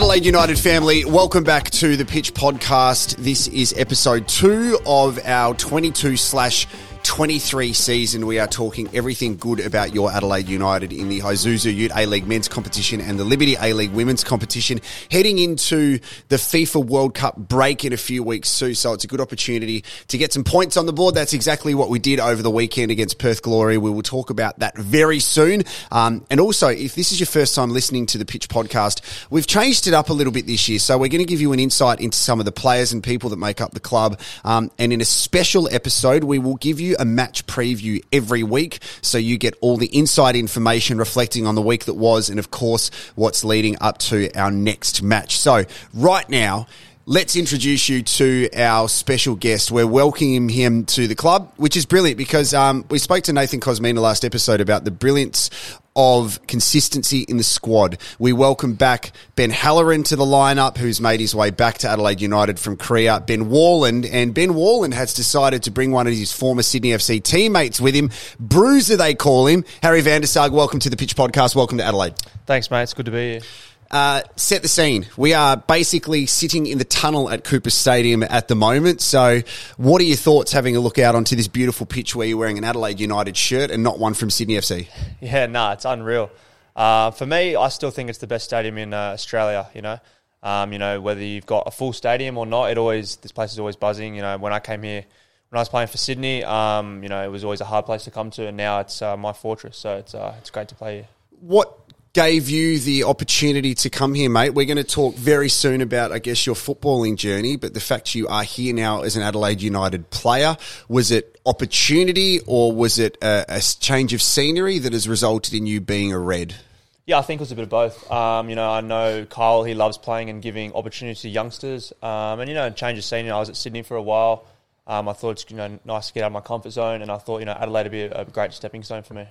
Adelaide United family, welcome back to the Pitch Podcast. This is episode two of our 22 slash 23 season. We are talking everything good about your Adelaide United in the Isuzu Ute A League men's competition and the Liberty A League women's competition. Heading into the FIFA World Cup break in a few weeks too, so it's a good opportunity to get some points on the board. That's exactly what we did over the weekend against Perth Glory. We will talk about that very soon. Um, and also, if this is your first time listening to the Pitch Podcast, we've changed it up a little bit this year. So we're going to give you an insight into some of the players and people that make up the club. Um, and in a special episode, we will give you a match preview every week. So you get all the inside information reflecting on the week that was and of course what's leading up to our next match. So right now, Let's introduce you to our special guest. We're welcoming him to the club, which is brilliant because um, we spoke to Nathan Kosmina last episode about the brilliance of consistency in the squad. We welcome back Ben Halloran to the lineup, who's made his way back to Adelaide United from Korea. Ben Warland, and Ben Warland has decided to bring one of his former Sydney FC teammates with him. Bruiser, they call him. Harry van der Saag, welcome to the Pitch Podcast. Welcome to Adelaide. Thanks, mate. It's good to be here. Uh, set the scene. We are basically sitting in the tunnel at Coopers Stadium at the moment. So, what are your thoughts having a look out onto this beautiful pitch where you're wearing an Adelaide United shirt and not one from Sydney FC? Yeah, no, nah, it's unreal. Uh, for me, I still think it's the best stadium in uh, Australia. You know, um, you know whether you've got a full stadium or not, it always this place is always buzzing. You know, when I came here when I was playing for Sydney, um, you know, it was always a hard place to come to, and now it's uh, my fortress. So it's uh, it's great to play here. What gave you the opportunity to come here, mate. We're going to talk very soon about, I guess, your footballing journey, but the fact you are here now as an Adelaide United player, was it opportunity or was it a, a change of scenery that has resulted in you being a Red? Yeah, I think it was a bit of both. Um, you know, I know Carl, he loves playing and giving opportunity to youngsters. Um, and, you know, change of scenery. I was at Sydney for a while. Um, I thought it's you know nice to get out of my comfort zone, and I thought you know Adelaide would be a, a great stepping stone for me.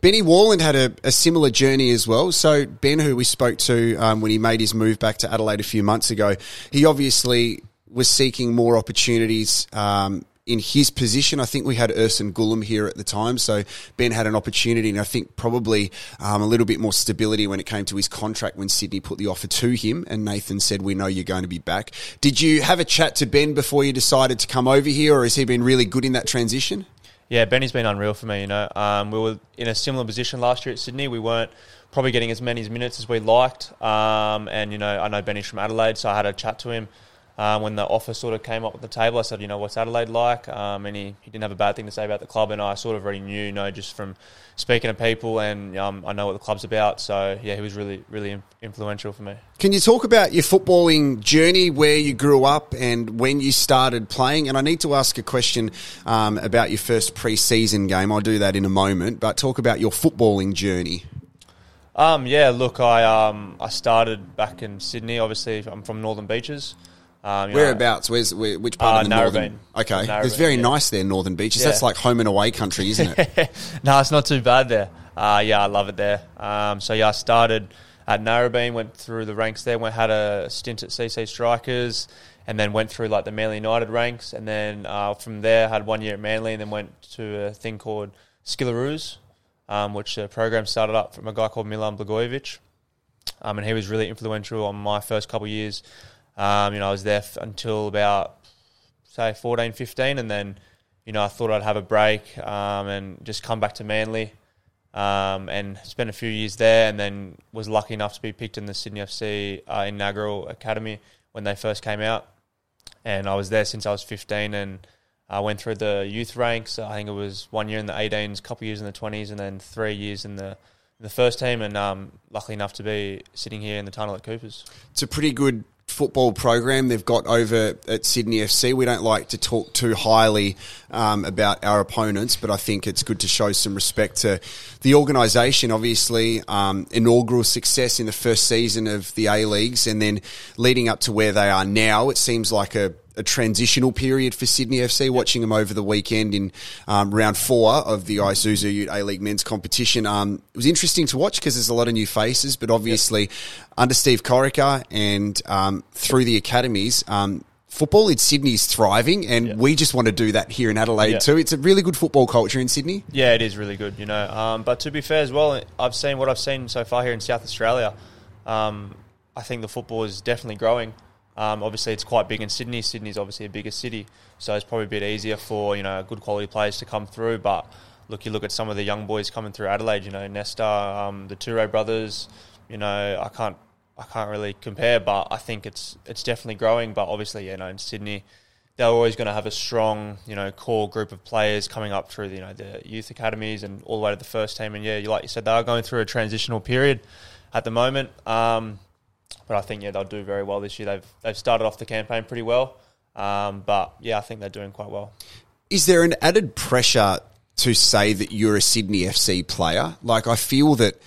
Benny Warland had a, a, similar journey as well. So Ben, who we spoke to um, when he made his move back to Adelaide a few months ago, he obviously was seeking more opportunities um, in his position. I think we had Ersan Gulum here at the time, so Ben had an opportunity, and I think probably um, a little bit more stability when it came to his contract when Sydney put the offer to him. And Nathan said, "We know you're going to be back." Did you have a chat to Ben before you decided to come over here, or has he been really good in that transition? Yeah, Benny's been unreal for me. You know, um, we were in a similar position last year at Sydney. We weren't probably getting as many minutes as we liked, um, and you know, I know Benny's from Adelaide, so I had a chat to him um, when the offer sort of came up at the table, I said, you know, what's Adelaide like? Um, and he, he didn't have a bad thing to say about the club, and I sort of already knew, you know, just from speaking to people, and um, I know what the club's about. So yeah, he was really, really influential for me. Can you talk about your footballing journey, where you grew up, and when you started playing? And I need to ask a question um, about your first pre-season game. I'll do that in a moment, but talk about your footballing journey. Um, yeah, look, I um, I started back in Sydney. Obviously, I'm from Northern Beaches. Um, Whereabouts? Know, Where's where, which part uh, of the northern? Okay, Narrabeen, it's very yeah. nice there, Northern Beaches. Yeah. That's like home and away country, isn't it? no, it's not too bad there. Uh, yeah, I love it there. Um, so yeah, I started at Narrabeen, went through the ranks there, went had a stint at CC Strikers, and then went through like the Manly United ranks, and then uh, from there had one year at Manly, and then went to a thing called Skillaroos, um, which a program started up from a guy called Milan Blagojevic, um, and he was really influential on my first couple of years. Um, you know, I was there f- until about say 14, 15, and then you know I thought I'd have a break um, and just come back to Manly um, and spent a few years there, and then was lucky enough to be picked in the Sydney FC uh, inaugural academy when they first came out, and I was there since I was 15 and. I went through the youth ranks. I think it was one year in the 18s, a couple years in the 20s, and then three years in the the first team. And um, luckily enough to be sitting here in the tunnel at Coopers. It's a pretty good football program they've got over at Sydney FC. We don't like to talk too highly um, about our opponents, but I think it's good to show some respect to the organisation. Obviously, um, inaugural success in the first season of the A Leagues, and then leading up to where they are now, it seems like a a transitional period for Sydney FC. Watching them over the weekend in um, round four of the Isuzu A League men's competition, um, it was interesting to watch because there's a lot of new faces. But obviously, yep. under Steve Corica and um, through the academies, um, football in Sydney is thriving, and yeah. we just want to do that here in Adelaide yeah. too. It's a really good football culture in Sydney. Yeah, it is really good, you know. Um, but to be fair as well, I've seen what I've seen so far here in South Australia. Um, I think the football is definitely growing. Um, obviously, it's quite big in Sydney. Sydney's obviously a bigger city, so it's probably a bit easier for you know good quality players to come through. But look, you look at some of the young boys coming through Adelaide. You know, Nesta, um, the Toure brothers. You know, I can't I can't really compare, but I think it's it's definitely growing. But obviously, you know, in Sydney, they're always going to have a strong, you know, core group of players coming up through, you know, the youth academies and all the way to the first team. And yeah, like you said, they are going through a transitional period at the moment. Um, but I think yeah, they'll do very well this year. They've they've started off the campaign pretty well. Um, but yeah, I think they're doing quite well. Is there an added pressure to say that you're a Sydney FC player? Like I feel that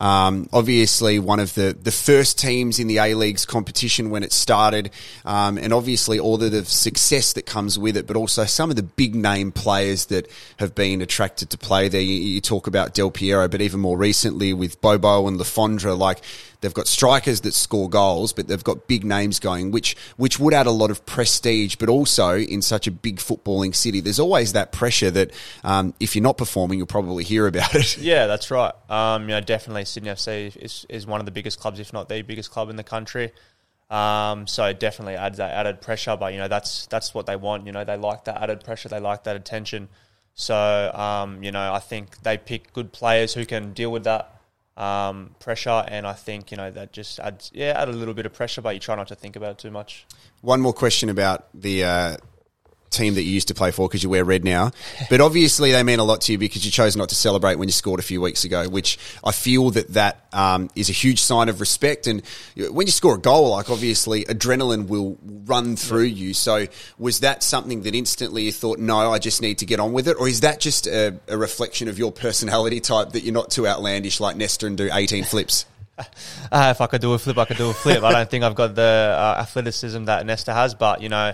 um, obviously, one of the, the first teams in the A League's competition when it started, um, and obviously all the, the success that comes with it, but also some of the big name players that have been attracted to play there. You, you talk about Del Piero, but even more recently with Bobo and Le Fondre, like They've got strikers that score goals, but they've got big names going, which which would add a lot of prestige. But also in such a big footballing city, there's always that pressure that um, if you're not performing, you'll probably hear about it. Yeah, that's right. Um, you know, definitely Sydney FC is is one of the biggest clubs, if not the biggest club in the country. Um, so it definitely adds that added pressure, but you know that's that's what they want. You know, they like that added pressure, they like that attention. So um, you know, I think they pick good players who can deal with that um, pressure, and I think you know that just adds yeah add a little bit of pressure, but you try not to think about it too much. One more question about the uh, team that you used to play for because you wear red now. But obviously, they mean a lot to you because you chose not to celebrate when you scored a few weeks ago, which I feel that that um, is a huge sign of respect. And when you score a goal, like obviously, adrenaline will run through yeah. you. So, was that something that instantly you thought, no, I just need to get on with it? Or is that just a, a reflection of your personality type that you're not too outlandish like Nesta and do 18 flips? Uh, if I could do a flip, I could do a flip. I don't think I've got the uh, athleticism that Nesta has, but you know,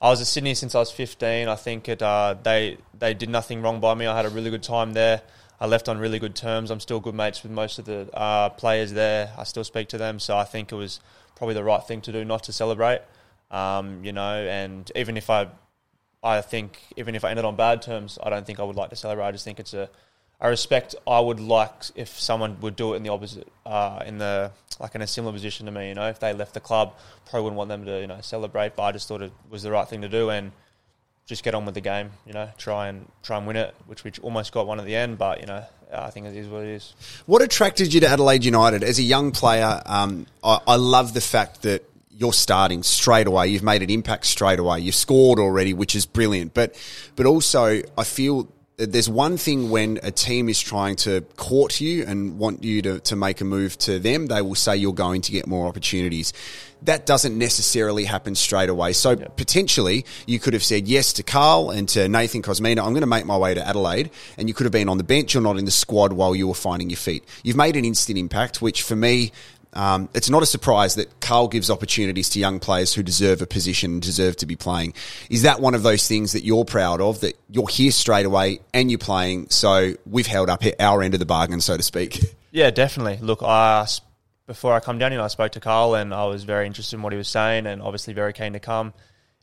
I was at Sydney since I was 15. I think it, uh, they they did nothing wrong by me. I had a really good time there. I left on really good terms. I'm still good mates with most of the uh, players there. I still speak to them, so I think it was probably the right thing to do not to celebrate. Um, you know, and even if I, I think even if I ended on bad terms, I don't think I would like to celebrate. I just think it's a I respect. I would like if someone would do it in the opposite, uh, in the like in a similar position to me. You know, if they left the club, probably wouldn't want them to you know celebrate. But I just thought it was the right thing to do and just get on with the game. You know, try and try and win it, which we almost got one at the end. But you know, I think it is what it is. What attracted you to Adelaide United as a young player? Um, I, I love the fact that you're starting straight away. You've made an impact straight away. You've scored already, which is brilliant. But but also, I feel there's one thing when a team is trying to court you and want you to, to make a move to them, they will say you're going to get more opportunities. That doesn't necessarily happen straight away. So potentially you could have said yes to Carl and to Nathan Kosmina, I'm going to make my way to Adelaide. And you could have been on the bench or not in the squad while you were finding your feet. You've made an instant impact, which for me um, it's not a surprise that Carl gives opportunities to young players who deserve a position and deserve to be playing. Is that one of those things that you're proud of, that you're here straight away and you're playing, so we've held up our end of the bargain, so to speak? Yeah, definitely. Look, I, before I come down here, I spoke to Carl and I was very interested in what he was saying and obviously very keen to come.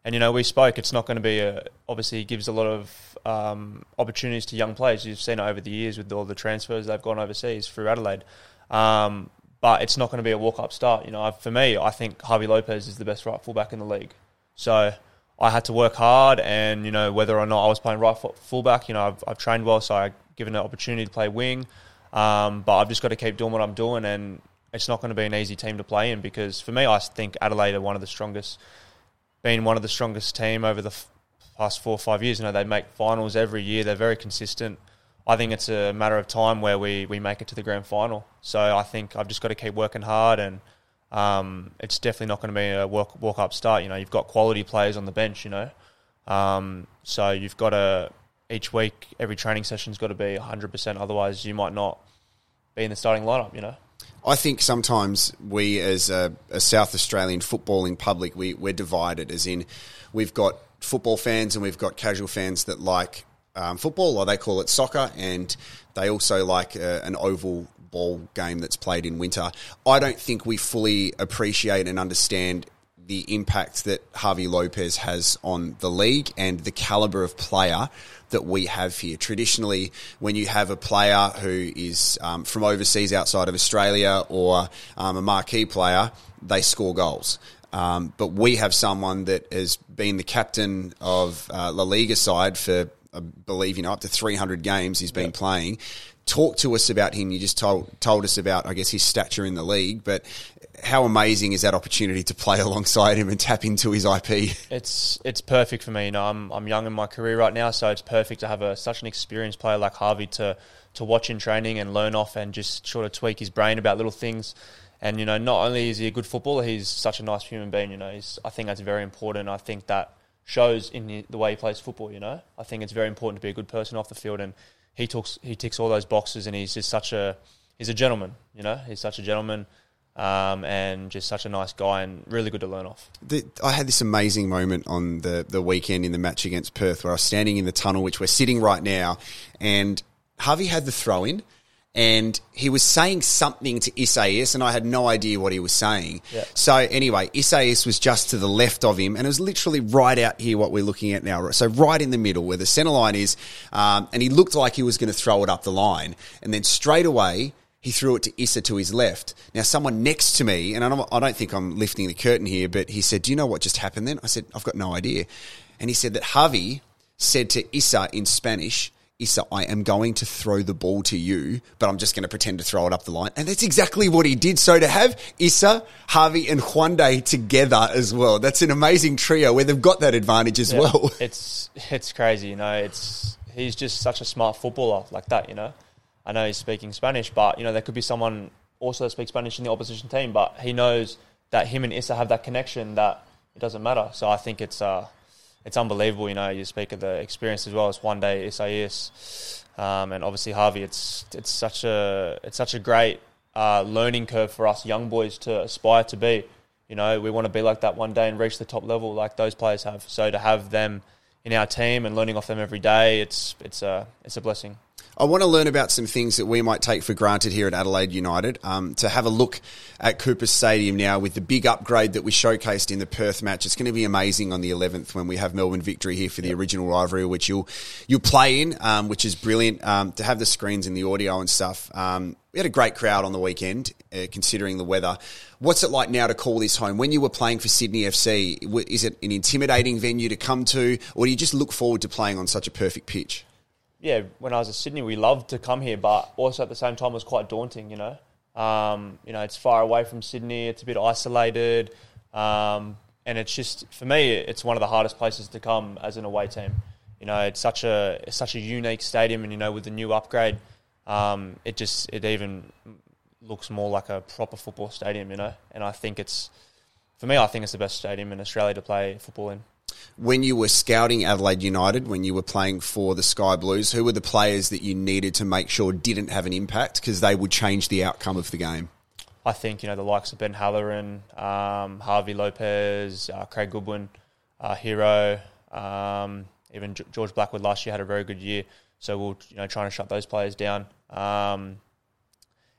And, you know, we spoke. It's not going to be a, obviously, gives a lot of um, opportunities to young players. You've seen it over the years with all the transfers they've gone overseas through Adelaide. Um, but it's not going to be a walk up start. You know, for me, I think Javi Lopez is the best right fullback in the league. So I had to work hard, and you know whether or not I was playing right fullback, you know I've, I've trained well, so I given an opportunity to play wing. Um, but I've just got to keep doing what I'm doing, and it's not going to be an easy team to play in because for me, I think Adelaide are one of the strongest, being one of the strongest team over the f- past four or five years. You know, they make finals every year. They're very consistent. I think it's a matter of time where we, we make it to the grand final. So I think I've just got to keep working hard, and um, it's definitely not going to be a walk, walk up start. You know, you've got quality players on the bench. You know, um, so you've got to each week, every training session's got to be 100%. Otherwise, you might not be in the starting lineup. You know. I think sometimes we, as a, a South Australian footballing public, we, we're divided. As in, we've got football fans and we've got casual fans that like um, football, or they call it soccer, and they also like uh, an oval ball game that's played in winter. I don't think we fully appreciate and understand the impact that Javi Lopez has on the league and the caliber of player that we have here. Traditionally, when you have a player who is um, from overseas outside of Australia or um, a marquee player, they score goals. Um, but we have someone that has been the captain of uh, La Liga side for, I believe, you know, up to 300 games he's been playing. Talk to us about him. You just told told us about, I guess, his stature in the league, but how amazing is that opportunity to play alongside him and tap into his IP? It's it's perfect for me. You know, I'm I'm young in my career right now, so it's perfect to have a such an experienced player like Javi to to watch in training and learn off and just sort of tweak his brain about little things. And you know, not only is he a good footballer, he's such a nice human being. You know, he's, I think that's very important. I think that shows in the, way he plays football. You know, I think it's very important to be a good person off the field, and he talks he ticks all those boxes, and he's just such a he's a gentleman. You know, he's such a gentleman. Um, and just such a nice guy and really good to learn off. The, I had this amazing moment on the, the weekend in the match against Perth where I was standing in the tunnel, which we're sitting right now, and Javi had the throw in and he was saying something to Isaias, and I had no idea what he was saying. Yeah. So anyway, Isaias was just to the left of him, and it was literally right out here what we're looking at now. So right in the middle where the centre line is, um, and he looked like he was going to throw it up the line, and then straight away he threw it to Issa to his left. Now someone next to me, and I don't, I don't think I'm lifting the curtain here, but he said, "Do you know what just happened?" Then I said, "I've got no idea," and he said that Javi said to Issa in Spanish. Issa, I am going to throw the ball to you, but I'm just going to pretend to throw it up the line. And that's exactly what he did. So to have Issa, Javi, and Juande together as well, that's an amazing trio where they've got that advantage as Yeah. well. It's it's crazy, you know. It's he's just such a smart footballer like that, you know. I know he's speaking Spanish, but you know there could be someone also that speaks Spanish in the opposition team, but he knows that him and Issa have that connection that it doesn't matter. So I think it's uh it's unbelievable, you know. You speak of the experience as well as Juande Isaias, um, and obviously Javi. It's it's such a it's such a great uh, learning curve for us young boys to aspire to be. You know, we want to be like that one day and reach the top level like those players have. So to have them in our team and learning off them every day, it's it's a it's a blessing. I want to learn about some things that we might take for granted here at Adelaide United. Um, to have a look at Coopers Stadium now with the big upgrade that we showcased in the Perth match, it's going to be amazing on the 11th when we have Melbourne victory here for the original rivalry, which you'll you'll play in, um, which is brilliant. Um, to have the screens and the audio and stuff. Um, we had a great crowd on the weekend, uh, considering the weather. What's it like now to call this home? When you were playing for Sydney FC, is it an intimidating venue to come to, or do you just look forward to playing on such a perfect pitch? Yeah, when I was in Sydney, we loved to come here, but also at the same time, was quite daunting. You know, um, you know, it's far away from Sydney. It's a bit isolated, um, and it's just for me, it's one of the hardest places to come as an away team. You know, it's such a it's such a unique stadium, and you know, with the new upgrade, um, it just it even looks more like a proper football stadium. You know, and I think it's for me, I think it's the best stadium in Australia to play football in. When you were scouting Adelaide United, when you were playing for the Sky Blues, who were the players that you needed to make sure didn't have an impact because they would change the outcome of the game? I think you know the likes of Ben Halloran, um, Javi Lopez, uh, Craig Goodwin, uh, Hiro, um, even G- George Blackwood last year had a very good year. So we'll you know trying to shut those players down. Um,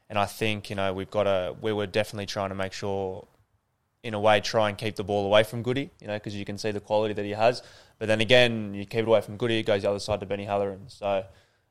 and I think you know we've got to we were definitely trying to make sure, in a way, try and keep the ball away from Goody. You know because you can see the quality that he has. But then again, you keep it away from Goody, it goes the other side to Benny Halloran. So.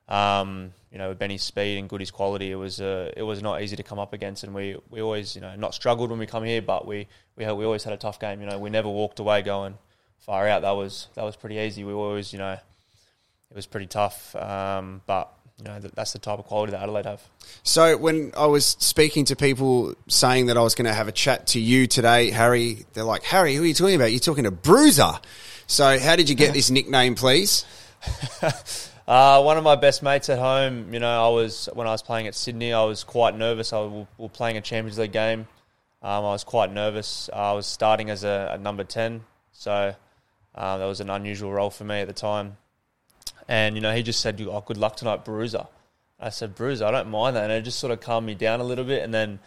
Um, you know, with Benny's speed and Goody's quality, it was uh, it was not easy to come up against, and we, we always you know not struggled when we come here, but we we we always had a tough game. You know, we never walked away going far out. That was that was pretty easy. We always you know it was pretty tough, um, but you know that's the type of quality that Adelaide have. So when I was speaking to people saying that I was going to have a chat to you today, Harry, they're like, Harry, who are you talking about? You're talking to Bruiser. So how did you get this nickname, please? Uh, one of my best mates at home, you know, I was when I was playing at Sydney, I was quite nervous. I was, we were playing a Champions League game. Um, I was quite nervous. I was starting as a, a number ten, so uh, that was an unusual role for me at the time. And you know, he just said, "Oh, good luck tonight, Bruiser." I said, "Bruiser, I don't mind that," and it just sort of calmed me down a little bit. And then,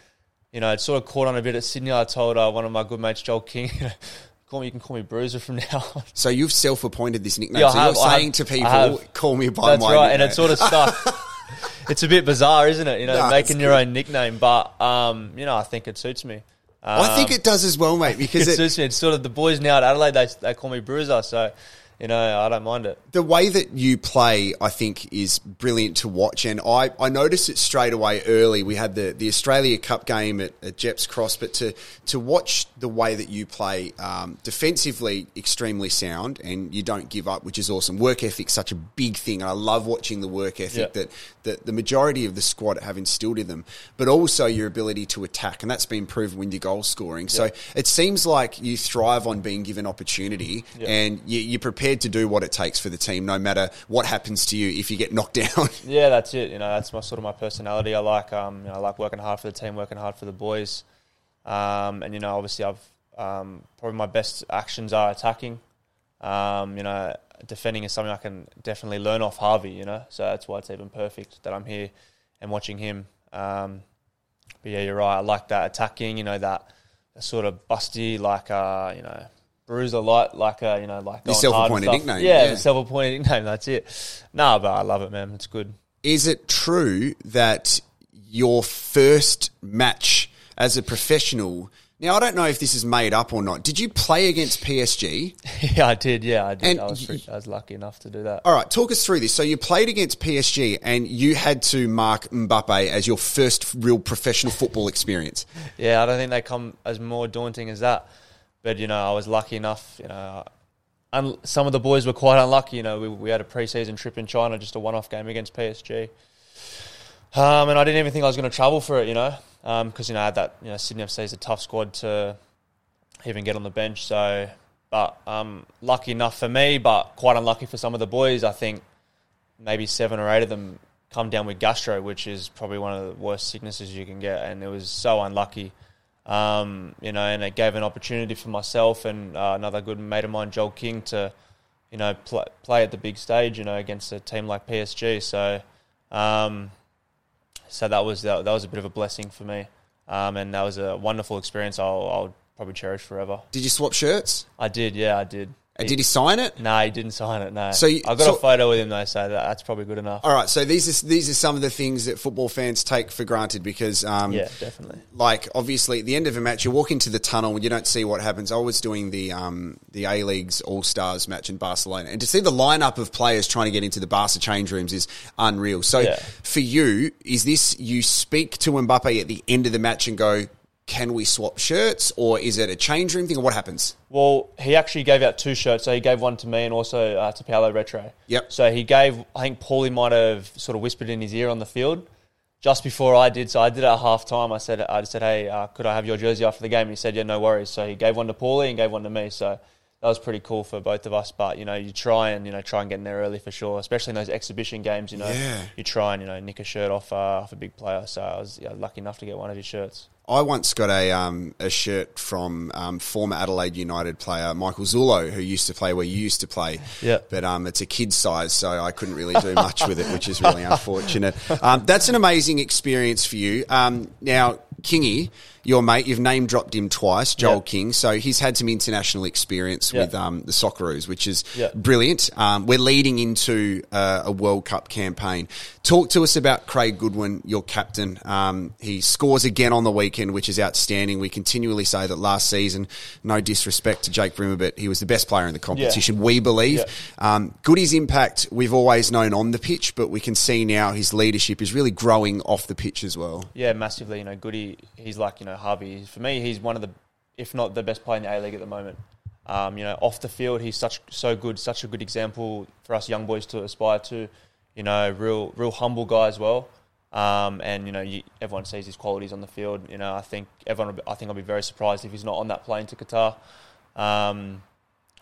you know, it sort of caught on a bit at Sydney. I told uh, one of my good mates, Joel King, "Call me, you can call me Bruiser from now on." So you've self-appointed this nickname. Yeah, so have- you're I saying have- to people, have. call me by That's my right, and it sort of stuck. it's a bit bizarre, isn't it? You know, No, it's making your good. own nickname, but um, you know, I think it suits me. I think it does as well, mate, because It it, suits me. It's sort of the boys now at Adelaide. They they call me Bruiser, so you know I don't mind it. the way that you play, I think, is brilliant to watch. And I, I noticed it straight away early. We had the, the Australia Cup game at, at Gepps Cross, but to, to watch the way that you play um, defensively, extremely sound, and you don't give up, which is awesome. Work ethic's such a big thing. And I love watching the work ethic Yeah. that, that the majority of the squad have instilled in them, but also your ability to attack. And that's been proven with your goal scoring. So it seems like you thrive on being given opportunity and you, you're prepared to do what it takes for the team, no matter what happens to you if you get knocked down. Yeah, that's it. You know, that's my sort of my personality. I like um, you know, I like working hard for the team, working hard for the boys, um, and you know, obviously, I've um, probably my best actions are attacking. Um, you know, defending is something I can definitely learn off Javi. You know, so that's why it's even perfect that I'm here and watching him. Um, but yeah, you're right. I like that attacking. You know, that, sort of busty, like uh, you know, bruiser, lot, like uh, you know, like Your going hard and self-appointed nickname, Yeah, yeah. the self-appointed nickname. That's it. Nah, but I love it, man. It's good. Is it true that your first match as a professional? Now, I don't know if this is made up or not. Did you play against PSG? Yeah, I did. Yeah, I did. And I was, pretty, I was lucky enough to do that. All right, talk us through this. So you played against PSG and you had to mark Mbappe as your first real professional football experience. Yeah, I don't think they come as more daunting as that. But you know, I was lucky enough. You know, un- some of the boys were quite unlucky. You know, we, we had a pre-season trip in China, just a one-off game against PSG. Um, and I didn't even think I was going to travel for it. You know, because you know I had that. You know, Sydney FC is a tough squad to even get on the bench. So, but um, lucky enough for me, but quite unlucky for some of the boys. I think maybe seven or eight of them come down with gastro, which is probably one of the worst sicknesses you can get, and it was so unlucky. Um, you know, and it gave an opportunity for myself and uh, another good mate of mine, Joel King, to you know pl- play at the big stage. You know, against a team like PSG. So, um, so that was that, that was a bit of a blessing for me, um, and that was a wonderful experience. I'll, I'll probably cherish forever. Did you swap shirts? I did, yeah, I did. And did he sign it? No, he didn't sign it. No. So you- I got so- a photo with him though, so that, that's probably good enough. All right, so these are these are some of the things that football fans take for granted because, um, Yeah, definitely. like obviously at the end of a match, you walk into the tunnel and you don't see what happens. I was doing the um, the A League's All Stars match in Barcelona, and to see the lineup of players trying to get into the Barca change rooms is unreal. So Yeah. for you, is this you speak to Mbappe at the end of the match and go, "Can we swap shirts?" or is it a change room thing, or what happens? Well, he actually gave out two shirts. So he gave one to me and also uh, to Paulo Retre. Yep. So he gave, I think Paulie might have sort of whispered in his ear on the field just before I did. So I did it at half time. I said, I just said, hey, uh, could I have your jersey after the game? And he said, yeah, no worries. So he gave one to Paulie and gave one to me. So that was pretty cool for both of us. But, you know, you try and, you know, try and get in there early for sure, especially in those exhibition games, you know. Yeah. You try and, you know, nick a shirt off, uh, off a big player. So I was yeah, lucky enough to get one of his shirts. I once got a um, a shirt from um, former Adelaide United player Michael Zullo, who used to play where you used to play. Yeah. But um, it's a kid size, so I couldn't really do much with it, which is really unfortunate. Um, that's an amazing experience for you. Um, now, Kingy, your mate, you've name dropped him twice, Joel Yeah. King. So he's had some international experience Yeah. with um, the Socceroos, which is Yeah. brilliant. Um, we're leading into uh, a World Cup campaign. Talk to us about Craig Goodwin, your captain. Um, he scores again on the weekend, which is outstanding. We continually say that last season, no disrespect to Jake Brimmer, but he was the best player in the competition, we believe. Yeah. Um, Goody's impact we've always known on the pitch, but we can see now his leadership is really growing off the pitch as well. Yeah, massively. You know, Goody, he's like, you know, Javi. For me, he's one of the, if not the best player in the A League at the moment. Um, you know, off the field, he's such so good, such a good example for us young boys to aspire to. You know, real, real humble guy as well. Um, and you know, you, everyone sees his qualities on the field. You know, I think everyone, be- I think I'll be very surprised if he's not on that plane to Qatar. Um,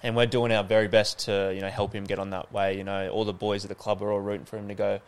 and we're doing our very best to you know help him get on that way. You know, all the boys at the club are all rooting for him to go.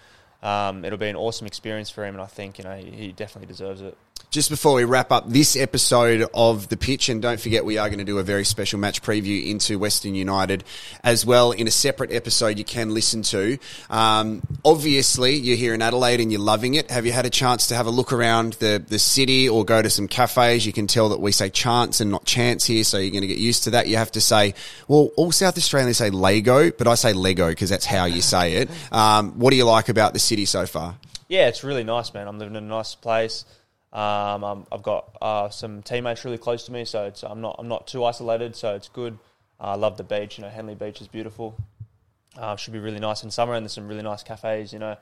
Um, it'll be an awesome experience for him, and I think you know he definitely deserves it. Just before we wrap up this episode of The Pitch, and don't forget we are going to do a very special match preview into Western United as well in a separate episode you can listen to. Um, obviously, you're here in Adelaide and you're loving it. Have you had a chance to have a look around the, the city or go to some cafes? You can tell that we say chance and not chance here, so you're going to get used to that. You have to say, well, all South Australians say Lego, but I say Lego because that's how you say it. Um, what do you like about the city so far? Yeah, it's really nice, man. I'm living in a nice place. Um, um, I've got uh, some teammates really close to me, so it's, I'm not I'm not too isolated, so it's good. Uh, I love the beach. You know, Henley Beach is beautiful. Uh, should be really nice in summer, and there's some really nice cafes. You know,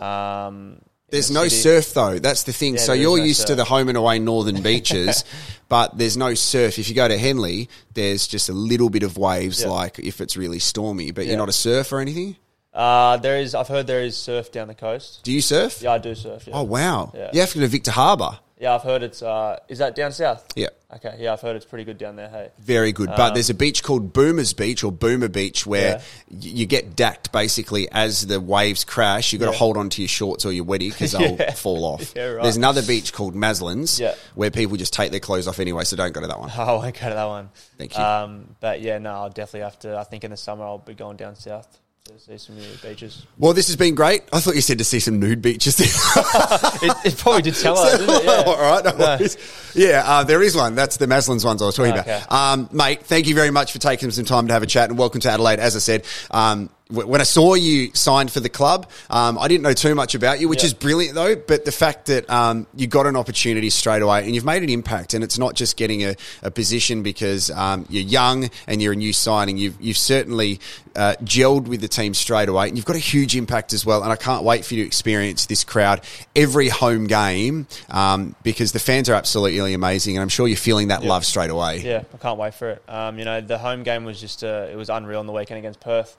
um, There's the no city. surf though. That's the thing. Yeah, so you're no used to the home and away northern beaches, but there's no surf. If you go to Henley, there's just a little bit of waves, Yeah. like if it's really stormy. But Yeah. you're not a surfer or anything. Uh, there is. I've heard there is surf down the coast. Do you surf? Yeah, I do surf. Yeah. Oh wow! Yeah. You have to go to Victor Harbour. Yeah, I've heard it's. Uh, is that down south? Yeah. Okay. Yeah, I've heard it's pretty good down there. Hey. Very good. but there's a beach called Boomers Beach or Boomer Beach where Um, Yeah. y- you get dacked basically as the waves crash. You've got to hold on to your shorts or your weddy because they'll Yeah. fall off. Yeah, right. There's another beach called Maslins Yeah. where people just take their clothes off anyway, so don't go to that one. I won't go to that one. Thank you. Um, but yeah, no, I'll definitely have to. I think in the summer I'll be going down south to see some new beaches. Well, this has been great. I thought you said to see some nude beaches. it, it probably did tell us, didn't it? Yeah. All right, no No. Yeah, uh, there is one. That's the Maslins ones I was talking Okay. about. Um, mate, thank you very much for taking some time to have a chat and welcome to Adelaide. As I said, um, when I saw you signed for the club, um, I didn't know too much about you, which Yeah. is brilliant though. But the fact that um, you got an opportunity straight away and you've made an impact, and it's not just getting a, a position because um, you're young and you're a new signing. You've you've certainly uh, gelled with the team straight away, and you've got a huge impact as well. And I can't wait for you to experience this crowd every home game um, because the fans are absolutely amazing, and I'm sure you're feeling that Yeah. love straight away. Yeah, I can't wait for it. Um, you know, the home game was just uh, it was unreal on the weekend against Perth,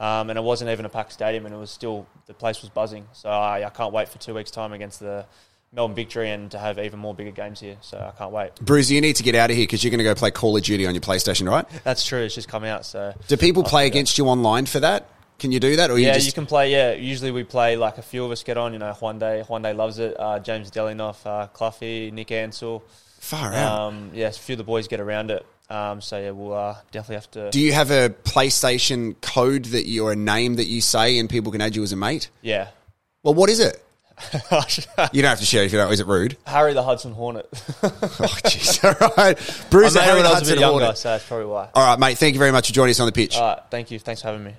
um, and it wasn't even a packed stadium, and it was still the place was buzzing. So I, I can't wait for two weeks' time against the Melbourne Victory and to have even more bigger games here. So I can't wait. Bruce, you need to get out of here because you're going to go play Call of Duty on your PlayStation, right? That's true. It's just come out. So Do people play yeah. against you online for that? Can you do that, or you yeah, just you can play. Yeah, usually we play like a few of us get on. You know, Juande, Juan Day loves it. Uh, James Delianov, uh, Cluffy, Nick Ansell. far out? Um, yes, a few of the boys get around it. Um, so yeah, we'll uh, definitely have to. Do you have a PlayStation code that you or a name that you say and people can add you as a mate? yeah. Well, what is it? You don't have to share if you don't. Is it rude? Harry the Hudson Hornet. Oh, jeez. All right. Bruce I Harry when I was a Hudson bit younger, Hornet. so that's probably why. All right, mate. Thank you very much for joining us on the pitch. All right, thank you. Thanks for having me.